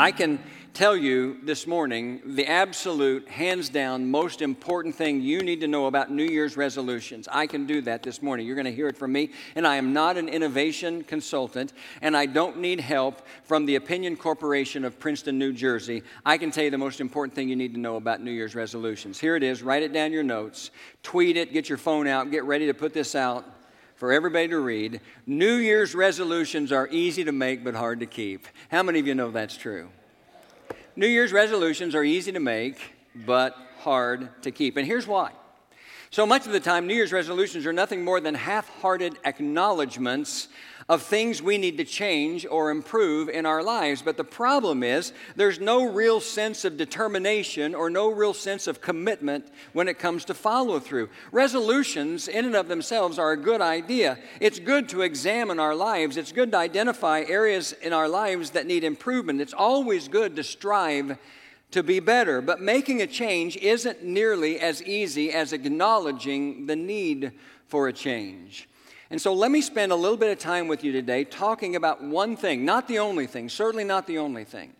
I can tell you this morning the absolute, hands down, most important thing you need to know about New Year's resolutions. I can do that this morning. You're going to hear it from me. And I am not an innovation consultant, and I don't need help from the Opinion Corporation of Princeton, New Jersey. I can tell you the most important thing you need to know about New Year's resolutions. Here it is. Write it down your notes, tweet it, get your phone out, get ready to put this out for everybody to read. New Year's resolutions are easy to make but hard to keep. How many of you know that's true? New Year's resolutions are easy to make, but hard to keep. And here's why. So much of the time, New Year's resolutions are nothing more than half hearted acknowledgments of things we need to change or improve in our lives. But the problem is, there's no real sense of determination or no real sense of commitment when it comes to follow through. Resolutions, in and of themselves, are a good idea. It's good to examine our lives, it's good to identify areas in our lives that need improvement. It's always good to strive to be better. But making a change isn't nearly as easy as acknowledging the need for a change. And so let me spend a little bit of time with you today talking about one thing, not the only thing, certainly not the only thing.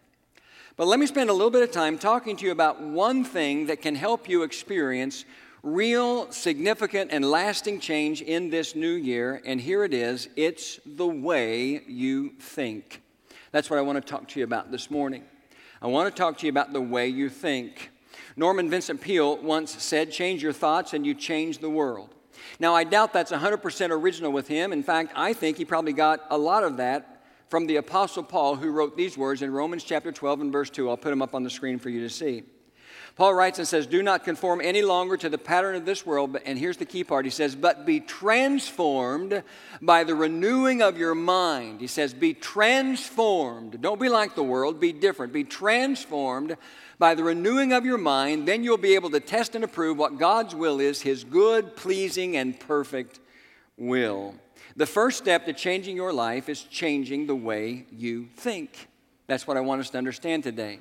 But let me spend a little bit of time talking to you about one thing that can help you experience real, significant, and lasting change in this new year. And here it is it's the way you think. That's what I want to talk to you about this morning. I want to talk to you about the way you think. Norman Vincent Peale once said, Change your thoughts and you change the world. Now, I doubt that's 100% original with him. In fact, I think he probably got a lot of that from the Apostle Paul, who wrote these words in Romans chapter 12 and verse 2. I'll put them up on the screen for you to see. Paul writes and says, Do not conform any longer to the pattern of this world. And here's the key part. He says, But be transformed by the renewing of your mind. He says, Be transformed. Don't be like the world, be different. Be transformed by the renewing of your mind, then you'll be able to test and approve what God's will is, His good, pleasing, and perfect will. The first step to changing your life is changing the way you think. That's what I want us to understand today.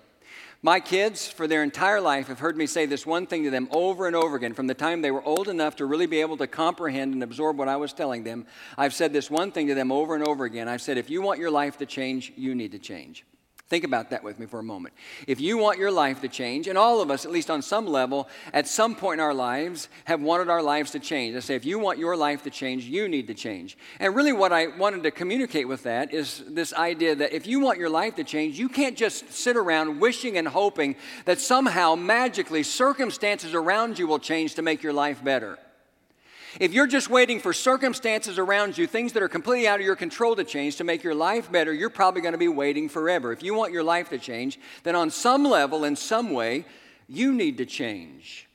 My kids, for their entire life, have heard me say this one thing to them over and over again. From the time they were old enough to really be able to comprehend and absorb what I was telling them, I've said this one thing to them over and over again. I've said, if you want your life to change, you need to change. Think about that with me for a moment. If you want your life to change, and all of us, at least on some level, at some point in our lives, have wanted our lives to change. I say, if you want your life to change, you need to change. And really, what I wanted to communicate with that is this idea that if you want your life to change, you can't just sit around wishing and hoping that somehow magically circumstances around you will change to make your life better. If you're just waiting for circumstances around you, things that are completely out of your control to change to make your life better, you're probably going to be waiting forever. If you want your life to change, then on some level, in some way, you need to change.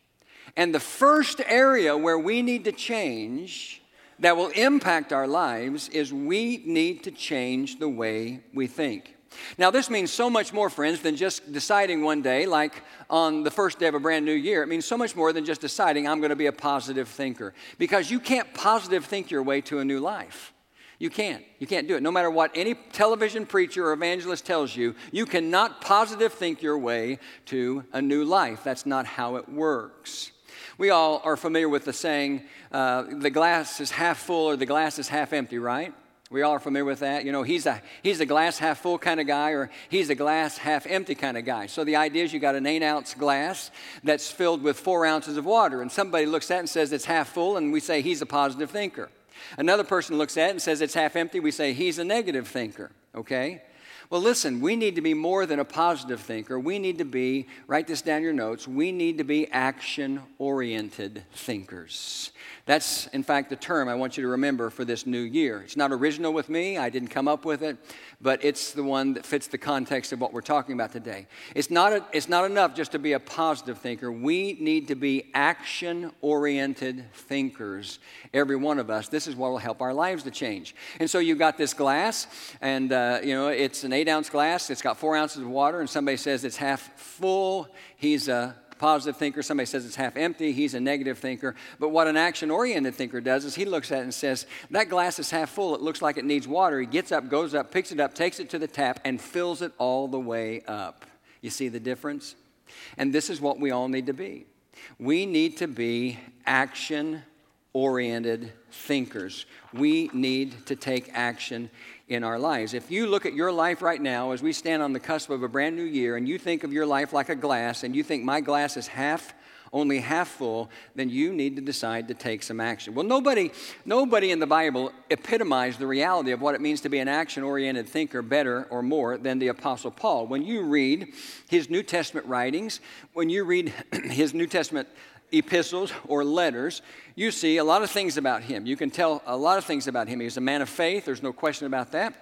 And the first area where we need to change that will impact our lives is we need to change the way we think. Now, this means so much more, friends, than just deciding one day, like on the first day of a brand new year. It means so much more than just deciding I'm going to be a positive thinker. Because you can't positive think your way to a new life. You can't. You can't do it. No matter what any television preacher or evangelist tells you, you cannot positive think your way to a new life. That's not how it works. We all are familiar with the saying, uh, the glass is half full or the glass is half empty, right? We all are familiar with that. You know, he's a, he's a glass half full kind of guy, or he's a glass half empty kind of guy. So the idea is you got an eight ounce glass that's filled with four ounces of water, and somebody looks at it and says it's half full, and we say he's a positive thinker. Another person looks at it and says it's half empty, we say he's a negative thinker, okay? Well, listen, we need to be more than a positive thinker. We need to be, write this down in your notes, we need to be action oriented thinkers. That's, in fact, the term I want you to remember for this new year. It's not original with me, I didn't come up with it, but it's the one that fits the context of what we're talking about today. It's not, a, it's not enough just to be a positive thinker. We need to be action oriented thinkers, every one of us. This is what will help our lives to change. And so you've got this glass, and uh, you know, it's an eight ounce glass, it's got four ounces of water, and somebody says it's half full. He's a positive thinker. Somebody says it's half empty. He's a negative thinker. But what an action oriented thinker does is he looks at it and says, That glass is half full. It looks like it needs water. He gets up, goes up, picks it up, takes it to the tap, and fills it all the way up. You see the difference? And this is what we all need to be. We need to be action oriented thinkers. We need to take action in our lives. If you look at your life right now as we stand on the cusp of a brand new year and you think of your life like a glass and you think my glass is half only half full, then you need to decide to take some action. Well, nobody, nobody in the Bible epitomized the reality of what it means to be an action oriented thinker better or more than the Apostle Paul. When you read his New Testament writings, when you read his New Testament epistles or letters, you see a lot of things about him. You can tell a lot of things about him. He's a man of faith, there's no question about that.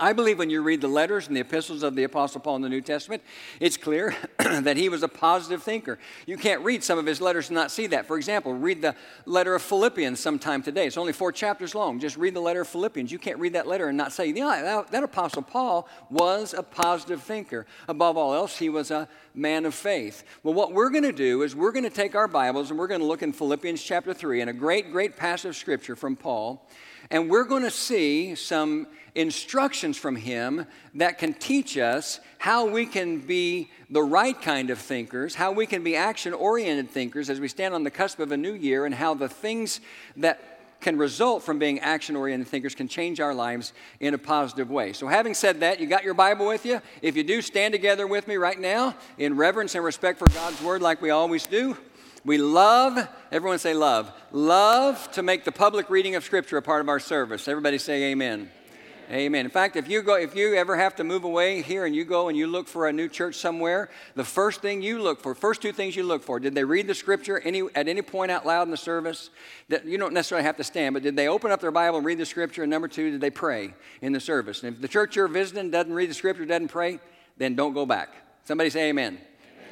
I believe when you read the letters and the epistles of the Apostle Paul in the New Testament, it's clear that he was a positive thinker. You can't read some of his letters and not see that. For example, read the letter of Philippians sometime today. It's only four chapters long. Just read the letter of Philippians. You can't read that letter and not say, yeah, that, that Apostle Paul was a positive thinker. Above all else, he was a man of faith. Well, what we're going to do is we're going to take our Bibles and we're going to look in Philippians chapter 3 in a great, great passage of scripture from Paul. And we're going to see some instructions from him that can teach us how we can be the right kind of thinkers, how we can be action oriented thinkers as we stand on the cusp of a new year, and how the things that can result from being action oriented thinkers can change our lives in a positive way. So, having said that, you got your Bible with you? If you do, stand together with me right now in reverence and respect for God's Word, like we always do. We love, everyone say love, love to make the public reading of Scripture a part of our service. Everybody say amen. Amen. In fact, if you go, if you ever have to move away here and you go and you look for a new church somewhere, the first thing you look for, first two things you look for, did they read the scripture any, at any point out loud in the service? That you don't necessarily have to stand, but did they open up their Bible and read the scripture? And number two, did they pray in the service? And if the church you're visiting doesn't read the scripture, doesn't pray, then don't go back. Somebody say amen.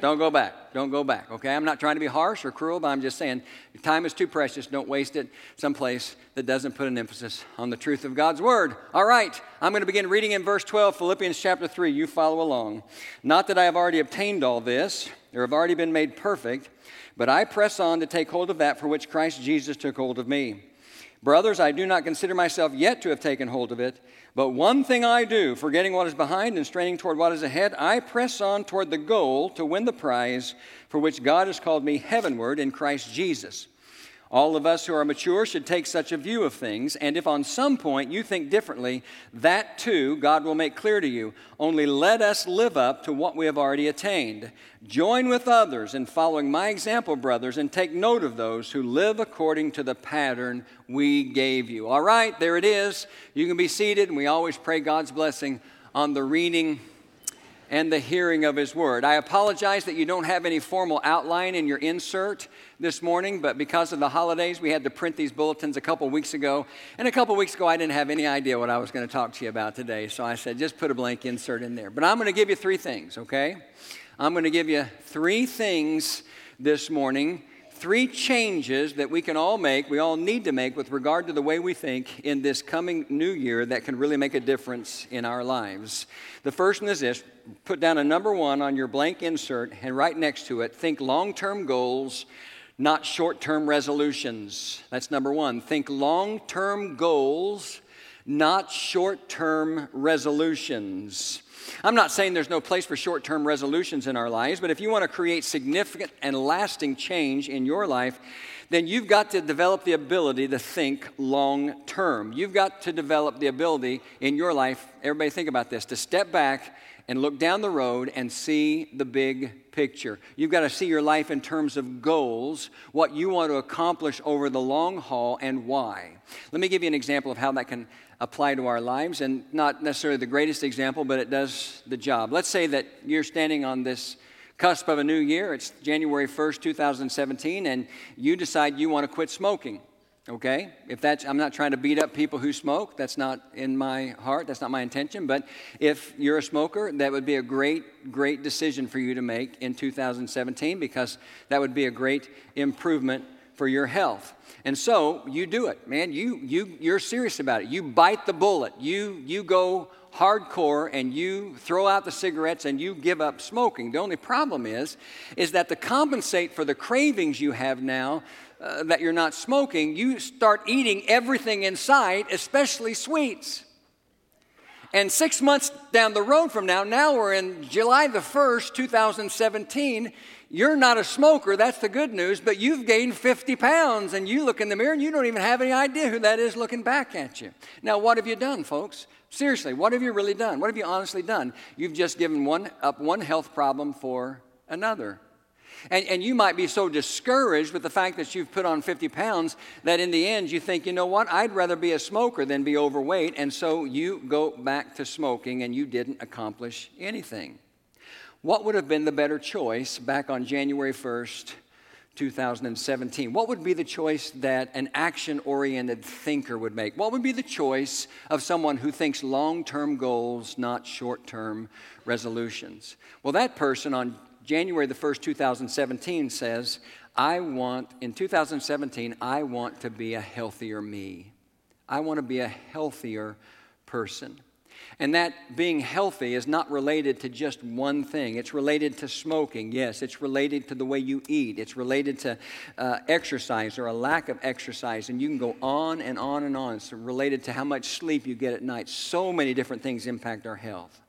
Don't go back. Don't go back, okay? I'm not trying to be harsh or cruel, but I'm just saying time is too precious. Don't waste it someplace that doesn't put an emphasis on the truth of God's word. All right, I'm going to begin reading in verse 12, Philippians chapter 3. You follow along. Not that I have already obtained all this or have already been made perfect, but I press on to take hold of that for which Christ Jesus took hold of me. Brothers, I do not consider myself yet to have taken hold of it. But one thing I do, forgetting what is behind and straining toward what is ahead, I press on toward the goal to win the prize for which God has called me heavenward in Christ Jesus. All of us who are mature should take such a view of things, and if on some point you think differently, that too God will make clear to you. Only let us live up to what we have already attained. Join with others in following my example, brothers, and take note of those who live according to the pattern we gave you. All right, there it is. You can be seated, and we always pray God's blessing on the reading and the hearing of His Word. I apologize that you don't have any formal outline in your insert this morning, but because of the holidays, we had to print these bulletins a couple weeks ago. And a couple weeks ago, I didn't have any idea what I was going to talk to you about today. So I said, just put a blank insert in there. But I'm going to give you three things, okay? I'm going to give you three things this morning three changes that we can all make, we all need to make with regard to the way we think in this coming new year that can really make a difference in our lives. The first one is this put down a number one on your blank insert, and right next to it, think long term goals, not short term resolutions. That's number one. Think long term goals, not short term resolutions. I'm not saying there's no place for short term resolutions in our lives, but if you want to create significant and lasting change in your life, then you've got to develop the ability to think long term. You've got to develop the ability in your life, everybody think about this, to step back and look down the road and see the big picture. You've got to see your life in terms of goals, what you want to accomplish over the long haul, and why. Let me give you an example of how that can apply to our lives, and not necessarily the greatest example, but it does the job. Let's say that you're standing on this cusp of a new year, it's January 1st, 2017, and you decide you want to quit smoking. Okay? If that's, I'm not trying to beat up people who smoke. That's not in my heart. That's not my intention. But if you're a smoker, that would be a great, great decision for you to make in 2017 because that would be a great improvement for your health. And so you do it, man. You, you, you're serious about it. You bite the bullet. You, you go hardcore and you throw out the cigarettes and you give up smoking. The only problem is, is that to compensate for the cravings you have now uh, that you're not smoking, you start eating everything in sight, especially sweets. And six months down the road from now, now we're in July the 1st, 2017, you're not a smoker, that's the good news, but you've gained 50 pounds and you look in the mirror and you don't even have any idea who that is looking back at you. Now, what have you done, folks? Seriously, what have you really done? What have you honestly done? You've just given one, up one health problem for another. And, and you might be so discouraged with the fact that you've put on 50 pounds that in the end you think, you know what, I'd rather be a smoker than be overweight. And so you go back to smoking and you didn't accomplish anything. What would have been the better choice back on January 1st, 2017? What would be the choice that an action oriented thinker would make? What would be the choice of someone who thinks long term goals, not short term resolutions? Well, that person on January the 1st, 2017 says, I want, in 2017, I want to be a healthier me. I want to be a healthier person. And that being healthy is not related to just one thing. It's related to smoking, yes. It's related to the way you eat. It's related to uh, exercise or a lack of exercise. And you can go on and on and on. It's related to how much sleep you get at night. So many different things impact our health.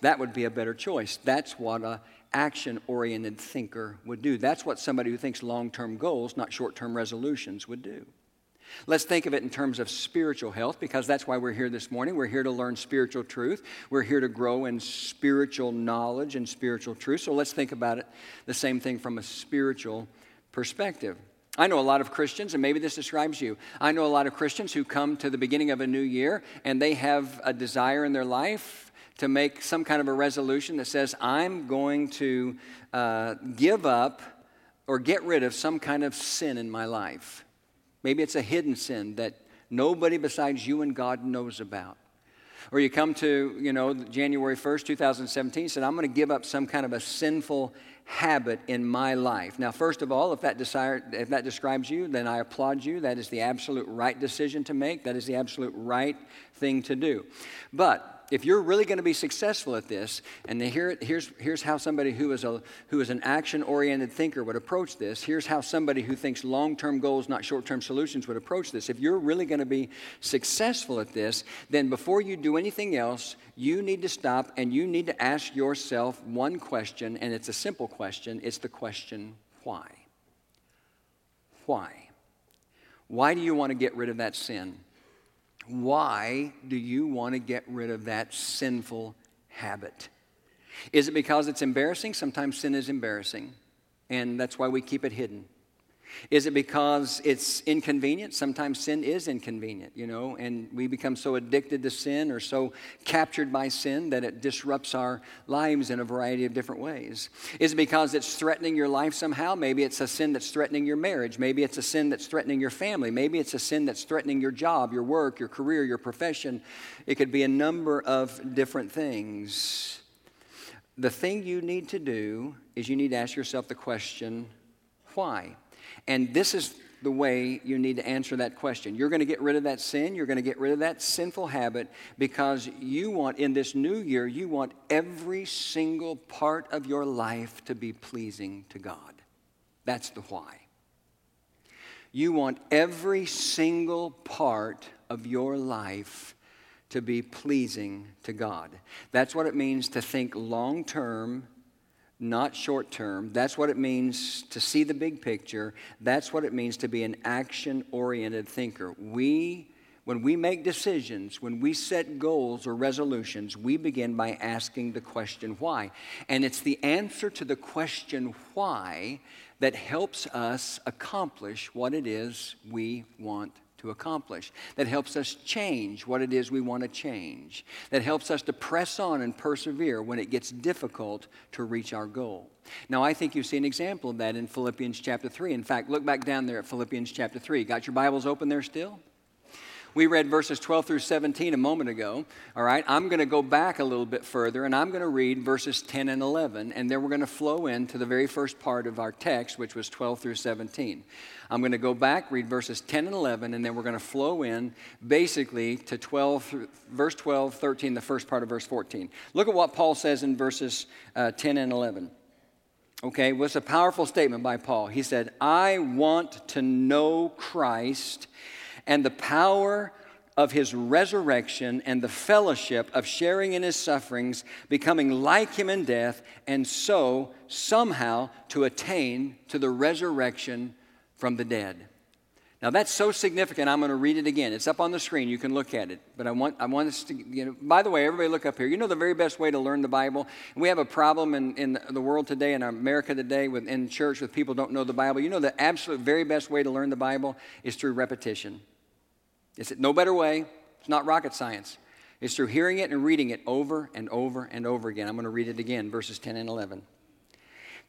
That would be a better choice. That's what a action oriented thinker would do. That's what somebody who thinks long term goals, not short term resolutions, would do. Let's think of it in terms of spiritual health because that's why we're here this morning. We're here to learn spiritual truth. We're here to grow in spiritual knowledge and spiritual truth. So let's think about it the same thing from a spiritual perspective. I know a lot of Christians, and maybe this describes you. I know a lot of Christians who come to the beginning of a new year and they have a desire in their life to make some kind of a resolution that says, I'm going to uh, give up or get rid of some kind of sin in my life. Maybe it's a hidden sin that nobody besides you and God knows about. Or you come to, you know, January 1st, 2017, said, I'm going to give up some kind of a sinful habit in my life. Now, first of all, if that, desire, if that describes you, then I applaud you. That is the absolute right decision to make. That is the absolute right thing to do. But if you're really going to be successful at this, and here, here's, here's how somebody who is, a, who is an action oriented thinker would approach this, here's how somebody who thinks long term goals, not short term solutions, would approach this. If you're really going to be successful at this, then before you do anything else, you need to stop and you need to ask yourself one question, and it's a simple question it's the question, why? Why? Why do you want to get rid of that sin? Why do you want to get rid of that sinful habit? Is it because it's embarrassing? Sometimes sin is embarrassing, and that's why we keep it hidden. Is it because it's inconvenient? Sometimes sin is inconvenient, you know, and we become so addicted to sin or so captured by sin that it disrupts our lives in a variety of different ways. Is it because it's threatening your life somehow? Maybe it's a sin that's threatening your marriage. Maybe it's a sin that's threatening your family. Maybe it's a sin that's threatening your job, your work, your career, your profession. It could be a number of different things. The thing you need to do is you need to ask yourself the question, why? And this is the way you need to answer that question. You're going to get rid of that sin, you're going to get rid of that sinful habit because you want, in this new year, you want every single part of your life to be pleasing to God. That's the why. You want every single part of your life to be pleasing to God. That's what it means to think long term not short term. That's what it means to see the big picture. That's what it means to be an action oriented thinker. We, when we make decisions, when we set goals or resolutions, we begin by asking the question why. And it's the answer to the question why that helps us accomplish what it is we want to accomplish, that helps us change what it is we want to change, that helps us to press on and persevere when it gets difficult to reach our goal. Now, I think you see an example of that in Philippians chapter 3. In fact, look back down there at Philippians chapter 3. Got your Bibles open there still? We read verses 12 through 17 a moment ago. All right, I'm going to go back a little bit further and I'm going to read verses 10 and 11, and then we're going to flow into the very first part of our text, which was 12 through 17. I'm going to go back, read verses 10 and 11, and then we're going to flow in basically to 12, verse 12, 13, the first part of verse 14. Look at what Paul says in verses uh, 10 and 11. Okay, was a powerful statement by Paul. He said, I want to know Christ and the power of his resurrection and the fellowship of sharing in his sufferings, becoming like him in death, and so somehow to attain to the resurrection from the dead. Now that's so significant. I'm going to read it again. It's up on the screen. You can look at it. But I want, I want us to, you know, by the way, everybody look up here. You know the very best way to learn the Bible? We have a problem in, in the world today, in America today, with, in church with people don't know the Bible. You know the absolute very best way to learn the Bible is through repetition. It's no better way. It's not rocket science. It's through hearing it and reading it over and over and over again. I'm going to read it again, verses 10 and 11.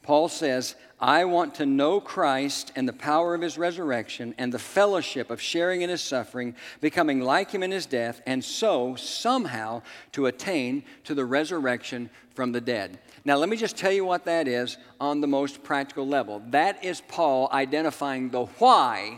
Paul says, I want to know Christ and the power of his resurrection and the fellowship of sharing in his suffering, becoming like him in his death, and so somehow to attain to the resurrection from the dead. Now, let me just tell you what that is on the most practical level. That is Paul identifying the why,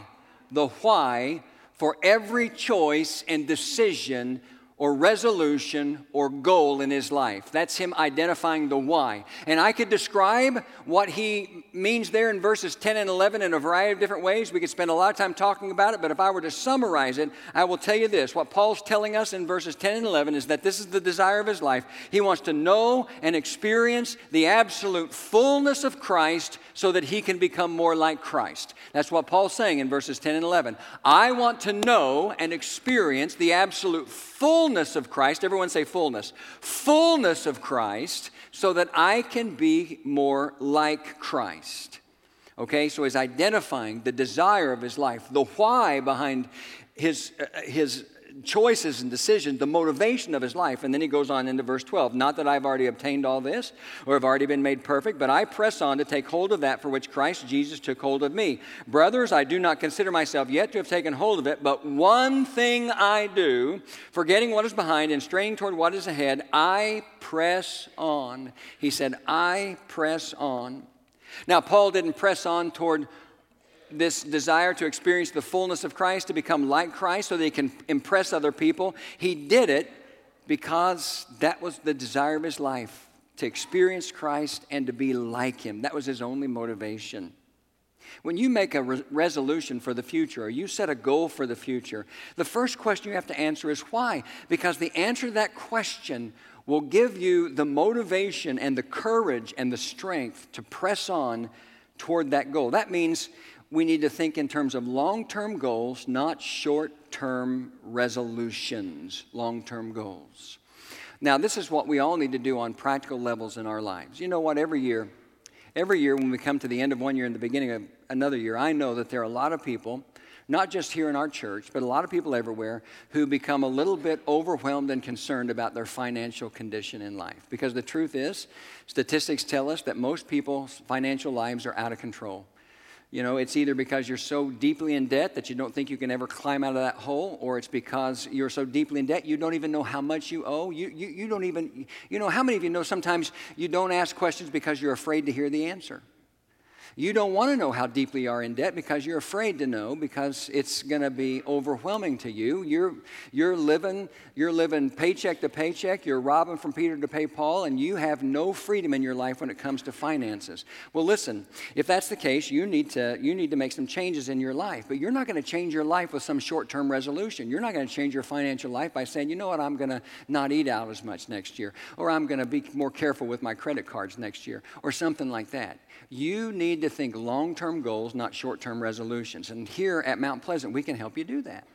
the why for every choice and decision or resolution or goal in his life. That's him identifying the why. And I could describe what he means there in verses 10 and 11 in a variety of different ways. We could spend a lot of time talking about it, but if I were to summarize it, I will tell you this. What Paul's telling us in verses 10 and 11 is that this is the desire of his life. He wants to know and experience the absolute fullness of Christ so that he can become more like Christ. That's what Paul's saying in verses 10 and 11. I want to know and experience the absolute fullness of Christ. Everyone say fullness. Fullness of Christ so that I can be more like Christ. Okay, so he's identifying the desire of his life, the why behind his, uh, his choices and decisions, the motivation of his life. And then he goes on into verse 12 Not that I've already obtained all this or have already been made perfect, but I press on to take hold of that for which Christ Jesus took hold of me. Brothers, I do not consider myself yet to have taken hold of it, but one thing I do, forgetting what is behind and straining toward what is ahead, I press on. He said, I press on. Now, Paul didn't press on toward this desire to experience the fullness of Christ, to become like Christ so that he can impress other people. He did it because that was the desire of his life to experience Christ and to be like him. That was his only motivation. When you make a re- resolution for the future or you set a goal for the future, the first question you have to answer is why? Because the answer to that question will give you the motivation and the courage and the strength to press on toward that goal. That means we need to think in terms of long term goals, not short term resolutions, long term goals. Now, this is what we all need to do on practical levels in our lives. You know what? Every year, every year when we come to the end of one year and the beginning of another year, I know that there are a lot of people, not just here in our church, but a lot of people everywhere, who become a little bit overwhelmed and concerned about their financial condition in life. Because the truth is, statistics tell us that most people's financial lives are out of control. You know, it's either because you're so deeply in debt that you don't think you can ever climb out of that hole, or it's because you're so deeply in debt you don't even know how much you owe. You, you, you don't even, you know, how many of you know sometimes you don't ask questions because you're afraid to hear the answer? You don't want to know how deeply you are in debt because you're afraid to know because it's going to be overwhelming to you. You're, you're, living, you're living paycheck to paycheck. You're robbing from Peter to pay Paul, and you have no freedom in your life when it comes to finances. Well, listen, if that's the case, you need to, you need to make some changes in your life. But you're not going to change your life with some short term resolution. You're not going to change your financial life by saying, you know what, I'm going to not eat out as much next year, or I'm going to be more careful with my credit cards next year, or something like that. You need to think long term goals, not short term resolutions. And here at Mount Pleasant, we can help you do that.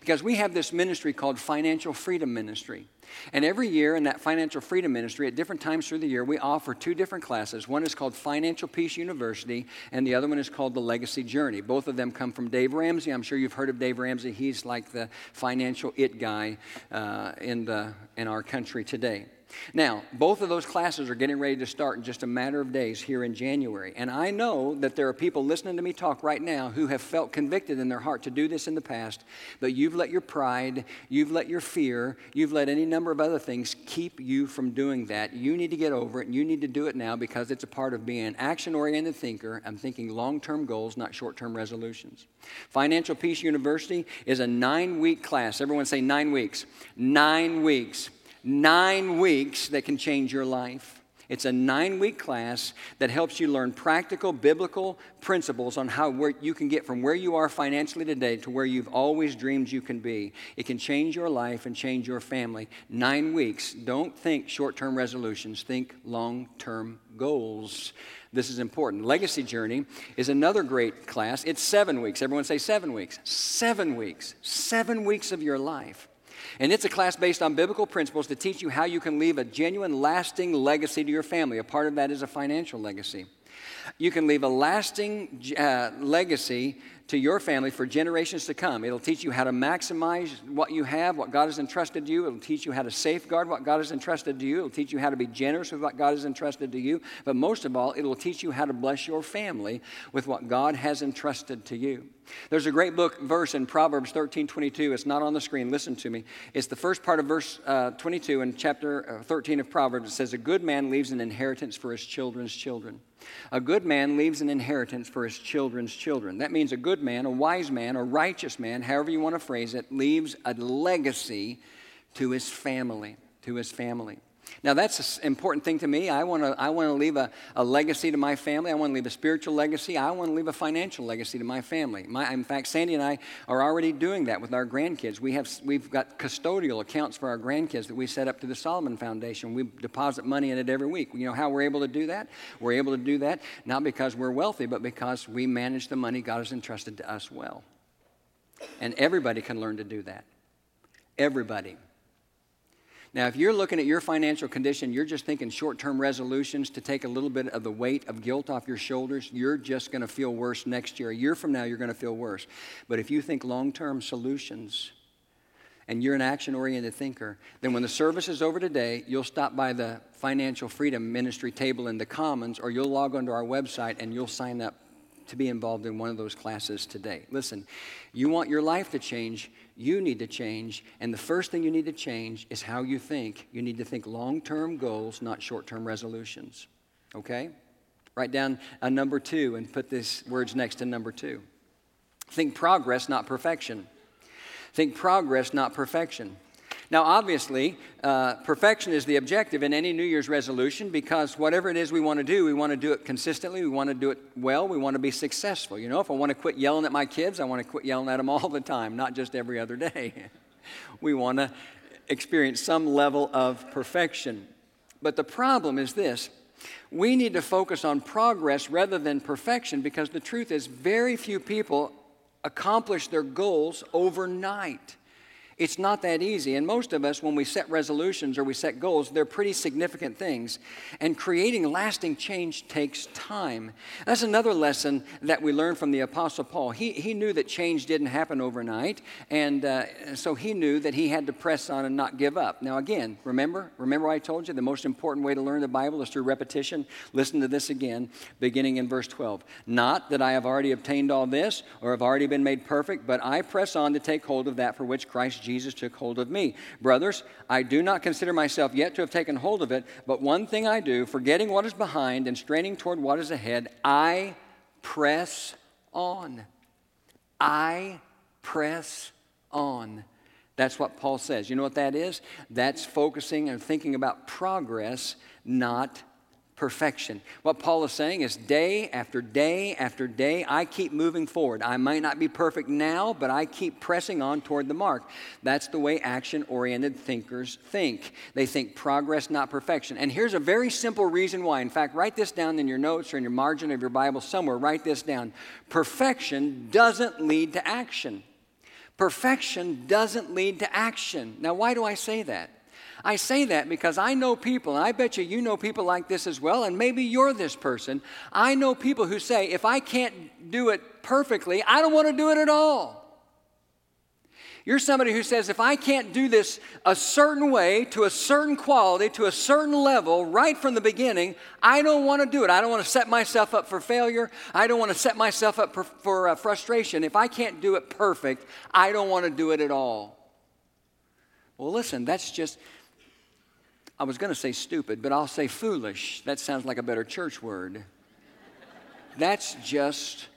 Because we have this ministry called Financial Freedom Ministry. And every year in that Financial Freedom Ministry, at different times through the year, we offer two different classes. One is called Financial Peace University, and the other one is called The Legacy Journey. Both of them come from Dave Ramsey. I'm sure you've heard of Dave Ramsey. He's like the financial it guy uh, in, the, in our country today. Now, both of those classes are getting ready to start in just a matter of days here in January. And I know that there are people listening to me talk right now who have felt convicted in their heart to do this in the past, but you've let your pride, you've let your fear, you've let any number of other things keep you from doing that. You need to get over it, and you need to do it now because it's a part of being an action oriented thinker. I'm thinking long term goals, not short term resolutions. Financial Peace University is a nine week class. Everyone say nine weeks. Nine weeks nine weeks that can change your life. It's a nine week class that helps you learn practical biblical principles on how you can get from where you are financially today to where you've always dreamed you can be. It can change your life and change your family. Nine weeks. Don't think short term resolutions, think long term goals. This is important. Legacy Journey is another great class. It's seven weeks. Everyone say seven weeks. Seven weeks. Seven weeks of your life. And it's a class based on biblical principles to teach you how you can leave a genuine, lasting legacy to your family. A part of that is a financial legacy. You can leave a lasting uh, legacy to your family for generations to come. It'll teach you how to maximize what you have, what God has entrusted to you. It'll teach you how to safeguard what God has entrusted to you. It'll teach you how to be generous with what God has entrusted to you. But most of all, it'll teach you how to bless your family with what God has entrusted to you. There's a great book verse in Proverbs 13 22. It's not on the screen. Listen to me. It's the first part of verse uh, 22 in chapter uh, 13 of Proverbs. It says, A good man leaves an inheritance for his children's children. A good man leaves an inheritance for his children's children. That means a good man, a wise man, a righteous man, however you want to phrase it, leaves a legacy to his family. To his family. Now, that's an important thing to me. I want to I wanna leave a, a legacy to my family. I want to leave a spiritual legacy. I want to leave a financial legacy to my family. My, in fact, Sandy and I are already doing that with our grandkids. We have, we've got custodial accounts for our grandkids that we set up to the Solomon Foundation. We deposit money in it every week. You know how we're able to do that? We're able to do that not because we're wealthy, but because we manage the money God has entrusted to us well. And everybody can learn to do that. Everybody. Now, if you're looking at your financial condition, you're just thinking short term resolutions to take a little bit of the weight of guilt off your shoulders, you're just going to feel worse next year. A year from now, you're going to feel worse. But if you think long term solutions, and you're an action oriented thinker, then when the service is over today, you'll stop by the Financial Freedom Ministry table in the Commons, or you'll log onto our website and you'll sign up to be involved in one of those classes today. Listen, you want your life to change, you need to change. And the first thing you need to change is how you think. You need to think long term goals, not short term resolutions. Okay? Write down a number two and put these words next to number two. Think progress, not perfection. Think progress, not perfection. Now, obviously, uh, perfection is the objective in any New Year's resolution because whatever it is we want to do, we want to do it consistently, we want to do it well, we want to be successful. You know, if I want to quit yelling at my kids, I want to quit yelling at them all the time, not just every other day. we want to experience some level of perfection. But the problem is this we need to focus on progress rather than perfection because the truth is, very few people accomplish their goals overnight. It's not that easy. And most of us, when we set resolutions or we set goals, they're pretty significant things. And creating lasting change takes time. That's another lesson that we learned from the Apostle Paul. He, he knew that change didn't happen overnight. And uh, so he knew that he had to press on and not give up. Now, again, remember? Remember I told you the most important way to learn the Bible is through repetition? Listen to this again, beginning in verse 12. Not that I have already obtained all this or have already been made perfect, but I press on to take hold of that for which Christ Jesus took hold of me. Brothers, I do not consider myself yet to have taken hold of it, but one thing I do, forgetting what is behind and straining toward what is ahead, I press on. I press on. That's what Paul says. You know what that is? That's focusing and thinking about progress, not perfection. What Paul is saying is day after day after day, I keep moving forward. I might not be perfect now, but I keep pressing on toward the mark. That's the way action oriented thinkers think. They think progress, not perfection. And here's a very simple reason why. In fact, write this down in your notes or in your margin of your Bible somewhere. Write this down. Perfection doesn't lead to action. Perfection doesn't lead to action. Now, why do I say that? I say that because I know people, and I bet you you know people like this as well, and maybe you're this person. I know people who say, if I can't do it perfectly, I don't want to do it at all. You're somebody who says, if I can't do this a certain way, to a certain quality, to a certain level, right from the beginning, I don't want to do it. I don't want to set myself up for failure. I don't want to set myself up for, for uh, frustration. If I can't do it perfect, I don't want to do it at all. Well, listen, that's just I was going to say stupid, but I'll say foolish. That sounds like a better church word. That's just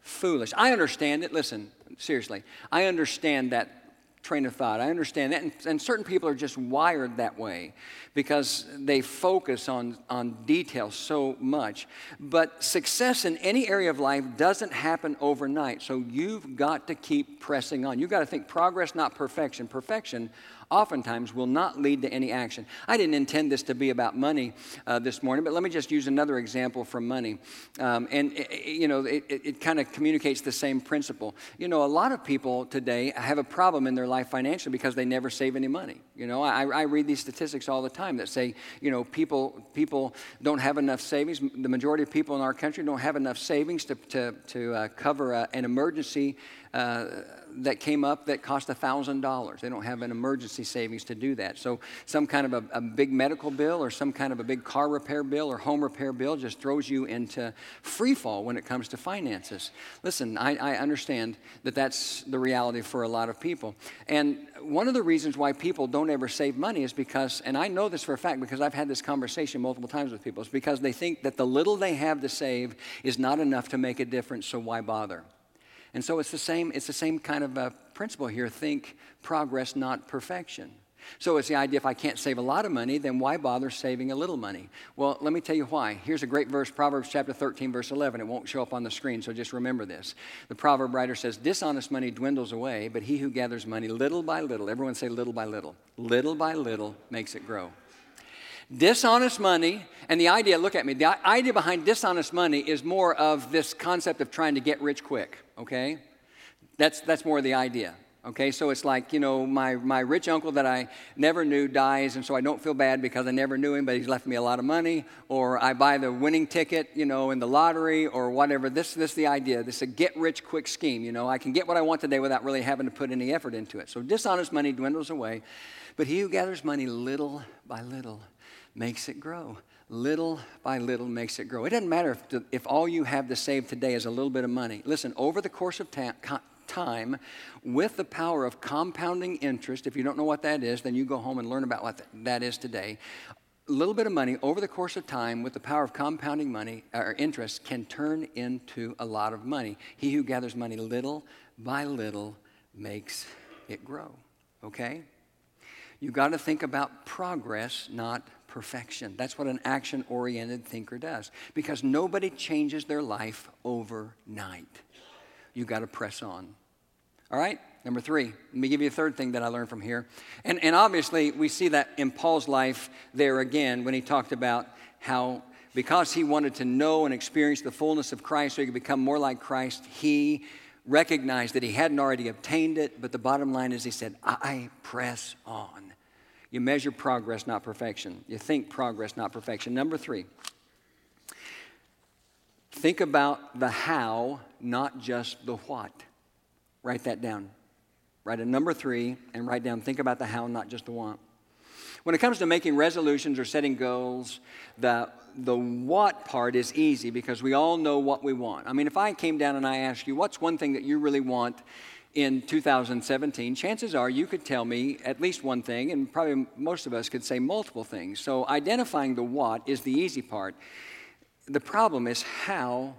foolish. I understand it. Listen, seriously. I understand that train of thought. I understand that. And, and, certain people are just wired that way because they focus on, on details so much. But success in any area of life doesn't happen overnight. So you've got to keep pressing on. You've got to think progress, not perfection. Perfection oftentimes will not lead to any action. I didn't intend this to be about money uh, this morning, but let me just use another example from money. Um, and, it, you know, it, it, it kind of communicates the same principle. You know, a lot of people today have a problem in their life financially because they never save any money. You know, I, I read these statistics all the time that say, you know, people, people don't have enough savings. The majority of people in our country don't have enough savings to, to, to uh, cover uh, an emergency uh, that came up that cost $1,000. They don't have an emergency savings to do that. So, some kind of a, a, big medical bill or some kind of a big car repair bill or home repair bill just throws you into free fall when it comes to finances. Listen, I, I understand that that's the reality for a lot of people. And one of the reasons why people don't ever save money is because, and I know this for a fact because I've had this conversation multiple times with people, is because they think that the little they have to save is not enough to make a difference, so why bother? And so it's the same, it's the same kind of uh, principle here. Think progress, not perfection. So it's the idea if I can't save a lot of money, then why bother saving a little money? Well, let me tell you why. Here's a great verse, Proverbs chapter 13, verse 11. It won't show up on the screen, so just remember this. The proverb writer says, Dishonest money dwindles away, but he who gathers money little by little, everyone say little by little, little by little makes it grow. Dishonest money, and the idea, look at me, the idea behind dishonest money is more of this concept of trying to get rich quick, okay? That's, that's more the idea. Okay, so it's like, you know, my, my rich uncle that I never knew dies, and so I don't feel bad because I never knew him, but he's left me a lot of money. Or I buy the winning ticket, you know, in the lottery or whatever. This, this is the idea. This is a get rich quick scheme. You know, I can get what I want today without really having to put any effort into it. So dishonest money dwindles away, but he who gathers money little by little makes it grow. Little by little makes it grow. It doesn't matter if, if all you have to save today is a little bit of money. Listen, over the course of ta- time, with the power of compounding interest, if you don't know what that is, then you go home and learn about what that is today. A little bit of money over the course of time with the power of compounding money uh, or interest can turn into a lot of money. He who gathers money little by little makes it grow. Okay? You got to think about progress, not perfection. That's what an action oriented thinker does because nobody changes their life overnight. You got to press on. All right? Number three, let me give you a third thing that I learned from here. And, and obviously, we see that in Paul's life there again when he talked about how, because he wanted to know and experience the fullness of Christ so he could become more like Christ, he recognized that he hadn't already obtained it. But the bottom line is, he said, I press on. You measure progress, not perfection. You think progress, not perfection. Number three, think about the how, not just the what. Write that down. Write a number three and write down, think about the how, not just the what. When it comes to making resolutions or setting goals, the, the what part is easy because we all know what we want. I mean, if I came down and I asked you, what's one thing that you really want in 2017, chances are you could tell me at least one thing, and probably most of us could say multiple things. So identifying the what is the easy part. The problem is how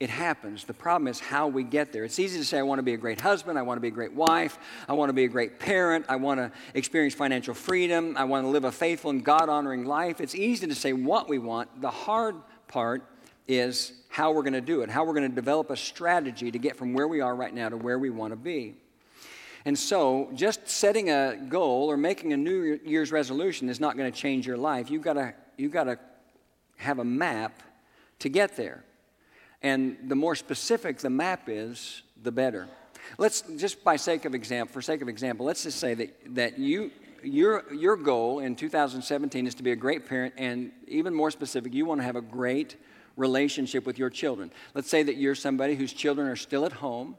it happens. The problem is how we get there. It's easy to say, I want to be a great husband, I want to be a great wife, I want to be a great parent, I want to experience financial freedom, I want to live a faithful and God honoring life. It's easy to say what we want. The hard part is how we're going to do it, how we're going to develop a strategy to get from where we are right now to where we want to be. And so, just setting a goal or making a New Year's resolution is not going to change your life. You've got to, you've got to have a map to get there. And the more specific the map is, the better. Let's just by sake of example, for sake of example, let's just say that, that you, your, your goal in 2017 is to be a great parent, and even more specific, you want to have a great relationship with your children. Let's say that you're somebody whose children are still at home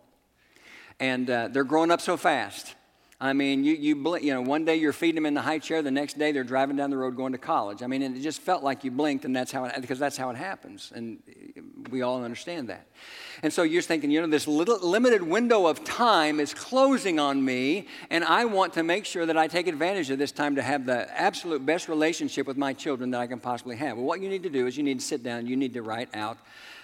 and uh, they're growing up so fast. I mean, you, you, you know, one day you're feeding them in the high chair, the next day they're driving down the road going to college. I mean, it just felt like you blinked, and that's how it, because that's how it happens. And We all understand that. And so you're thinking, you know, this little limited window of time is closing on me, and I want to make sure that I take advantage of this time to have the absolute best relationship with my children that I can possibly have. Well, what you need to do is you need to sit down, you need to write out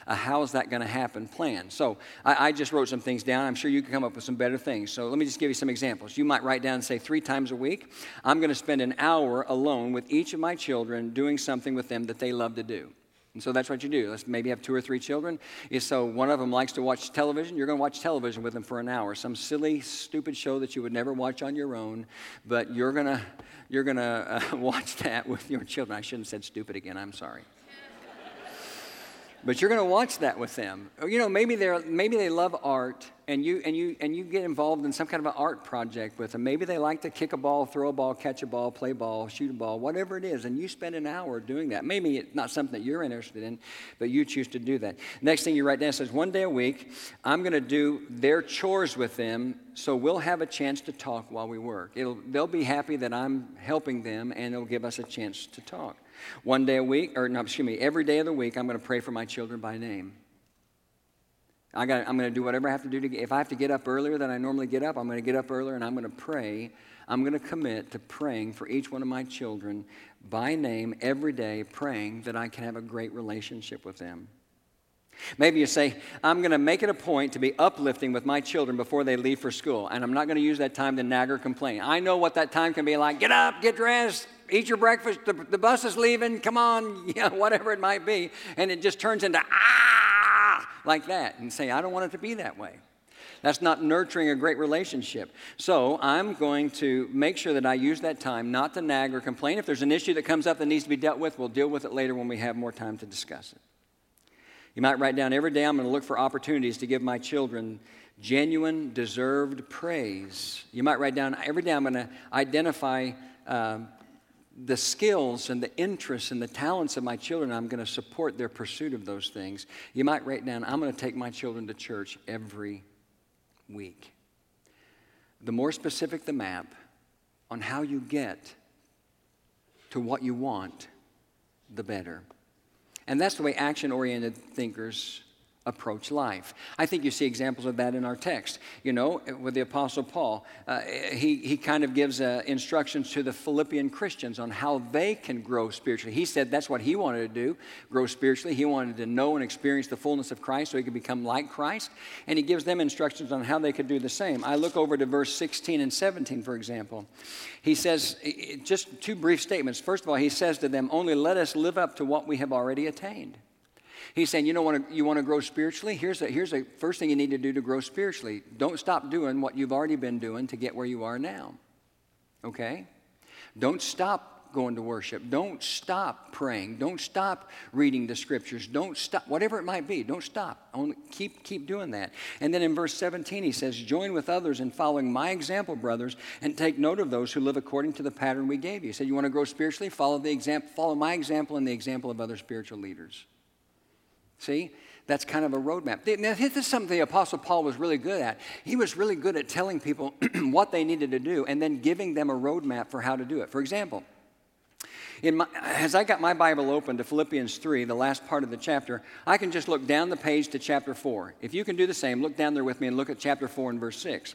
a how is that going to happen plan. So I, I, just wrote some things down. I'm sure you can come up with some better things. So let me just give you some examples. You might write down and say three times a week, I'm going to spend an hour alone with each of my children doing something with them that they love to do. And so that's what you do. Let's maybe have two or three children. So one of them likes to watch television. You're going to watch television with them for an hour. Some silly, stupid show that you would never watch on your own, but you're going to you're going to uh, watch that with your children. I shouldn't have said stupid again. I'm sorry but you're going to watch that with them. Oh, you know, maybe they maybe they love art, and you and you and you get involved in some kind of an art project with them. Maybe they like to kick a ball, throw a ball, catch a ball, play ball, shoot a ball, whatever it is, and you spend an hour doing that. Maybe it's not something that you're interested in, but you choose to do that. Next thing you write down says, one day a week, I'm going to do their chores with them, so we'll have a chance to talk while we work. It'll, they'll be happy that I'm helping them, and it'll give us a chance to talk. One day a week, or no, excuse me, every day of the week, I'm going to pray for my children by name. I got, I'm going to do whatever I have to do to if I have to get up earlier than I normally get up, I'm going to get up earlier and I'm going to pray. I'm going to commit to praying for each one of my children by name every day, praying that I can have a great relationship with them. Maybe you say, I'm going to make it a point to be uplifting with my children before they leave for school, and I'm not going to use that time to nag or complain. I know what that time can be like. Get up, get dressed, eat your breakfast, the, the bus is leaving, come on, yeah, whatever it might be. And it just turns into ah, like that. And say, I don't want it to be that way. That's not nurturing a great relationship. So I'm going to make sure that I use that time not to nag or complain. If there's an issue that comes up that needs to be dealt with, we'll deal with it later when we have more time to discuss it. You might write down every day I'm going to look for opportunities to give my children genuine, deserved praise. You might write down every day I'm going to identify um, the skills and the interests and the talents of my children, I'm going to support their pursuit of those things. You might write down, I'm going to take my children to church every week. The more specific the map on how you get to what you want, the better. And that's the way action oriented thinkers approach life. I think you see examples of that in our text. You know, with the Apostle Paul, uh, he, he kind of gives uh, instructions to the Philippian Christians on how they can grow spiritually. He said that's what he wanted to do grow spiritually. He wanted to know and experience the fullness of Christ so he could become like Christ. And he gives them instructions on how they could do the same. I look over to verse 16 and 17, for example. He says, just two brief statements. First of all, he says to them, Only let us live up to what we have already attained. He's saying, you know, want to, you want to grow spiritually? Here's a, here's the first thing you need to do to grow spiritually. Don't stop doing what you've already been doing to get where you are now. Okay? Don't stop going to worship. Don't stop praying. Don't stop reading the scriptures. Don't stop, whatever it might be, don't stop. Only keep, keep doing that. And then in verse 17, he says, Join with others in following my example, brothers, and take note of those who live according to the pattern we gave you. He said, You want to grow spiritually? Follow the example, follow my example and the example of other spiritual leaders. See? That's kind of a roadmap. Now, this is something the Apostle Paul was really good at. He was really good at telling people what they needed to do and then giving them a roadmap for how to do it. For example, my, as I got my Bible open to Philippians 3, the last part of the chapter, I can just look down the page to chapter 4. If you can do the same, look down there with me and look at chapter 4 and verse 6.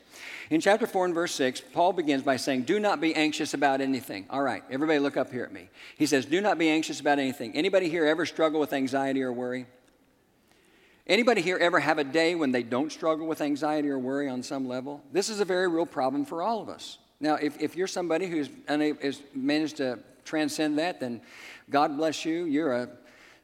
In chapter 4 and verse 6, Paul begins by saying, Do not be anxious about anything. All right, everybody look up here at me. He says, Do not be anxious about anything. Anybody here ever struggle with anxiety or worry? Anybody here ever have a day when they don't struggle with anxiety or worry on some level? This is a very real problem for all of us. Now, if, if you're somebody who's unable, has managed to transcend that, then God bless you. You're a,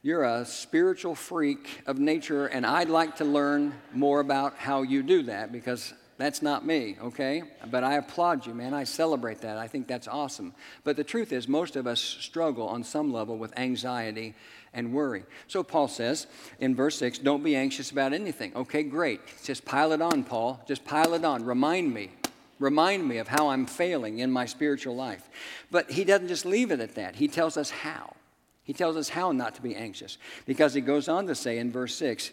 you're a spiritual freak of nature, and I'd like to learn more about how you do that because that's not me, okay? But I applaud you, man. I celebrate that. I think that's awesome. But the truth is, most of us struggle on some level with anxiety and worry. So Paul says in verse 6 don't be anxious about anything. Okay, great. Just pile it on, Paul. Just pile it on. Remind me. Remind me of how I'm failing in my spiritual life. But he doesn't just leave it at that, he tells us how. He tells us how not to be anxious because he goes on to say in verse 6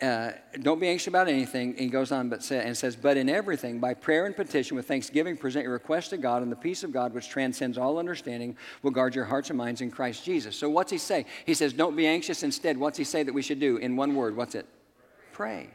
uh, don't be anxious about anything. He goes on but say, and says, But in everything, by prayer and petition with thanksgiving, present your request to God, and the peace of God, which transcends all understanding, will guard your hearts and minds in Christ Jesus. So what's he say? He says, Don't be anxious. Instead, what's he say that we should do? In one word, what's it? Pray.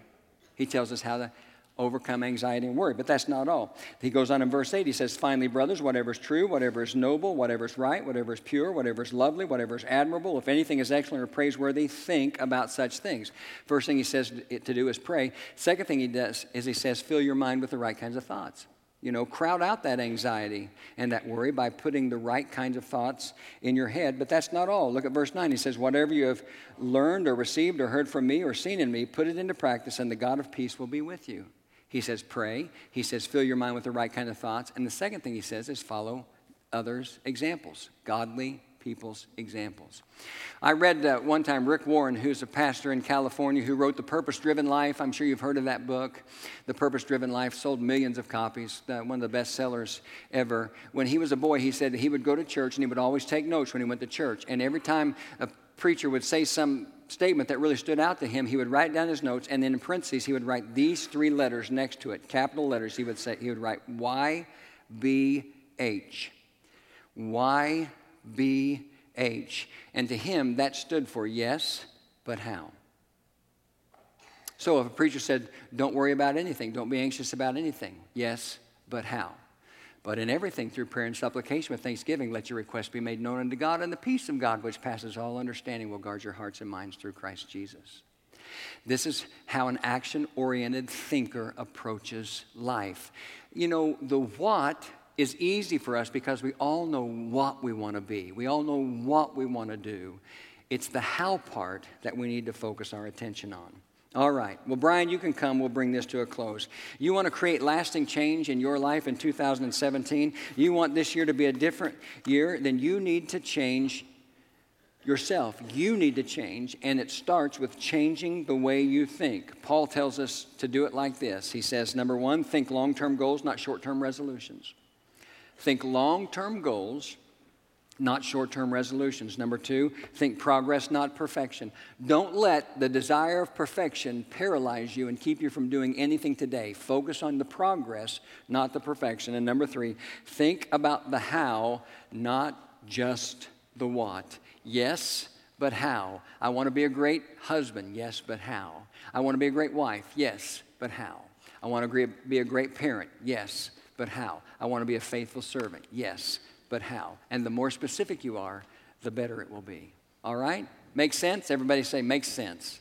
He tells us how to overcome anxiety and worry. But that's not all. He goes on in verse 8, he says, Finally, brothers, whatever is true, whatever is noble, whatever is right, whatever is pure, whatever is lovely, whatever is admirable, if anything is excellent or praiseworthy, think about such things. First thing he says to do is pray. Second thing he does is he says, Fill your mind with the right kinds of thoughts. You know, crowd out that anxiety and that worry by putting the right kinds of thoughts in your head. But that's not all. Look at verse 9. He says, Whatever you have learned or received or heard from me or seen in me, put it into practice, and the God of peace will be with you. He says, pray. He says, fill your mind with the right kind of thoughts. And the second thing he says is follow others' examples, godly people's examples. I read uh, one time Rick Warren, who's a pastor in California, who wrote The Purpose Driven Life. I'm sure you've heard of that book. The Purpose Driven Life sold millions of copies, uh, one of the best sellers ever. When he was a boy, he said he would go to church and he would always take notes when he went to church. And every time a preacher would say some statement that really stood out to him, he would write down his notes, and then in parentheses, he would write these three letters next to it, capital letters. He would say, he would write Y B H. Y B H. And to him, that stood for yes, but how? So if a preacher said, Don't worry about anything, don't be anxious about anything, yes, but how? But in everything, through prayer and supplication with thanksgiving, let your requests be made known unto God, and the peace of God, which passes all understanding, will guard your hearts and minds through Christ Jesus. This is how an action oriented thinker approaches life. You know, the what is easy for us because we all know what we want to be, we all know what we want to do. It's the how part that we need to focus our attention on. All right. Well, Brian, you can come. We'll bring this to a close. You want to create lasting change in your life in 2017? You want this year to be a different year? Then you need to change yourself. You need to change, and it starts with changing the way you think. Paul tells us to do it like this He says, number one, think long term goals, not short term resolutions. Think long term goals not short term resolutions. Number two, think progress, not perfection. Don't let the desire of perfection paralyze you and keep you from doing anything today. Focus on the progress, not the perfection. And number three, think about the how, not just the what. Yes, but how? I want to be a great husband. Yes, but how? I want to be a great wife. Yes, but how? I want to be a great parent. Yes, but how? I want to be a faithful servant. Yes, but how. And the more specific you are, the better it will be. All right? Makes sense? Everybody say, makes sense.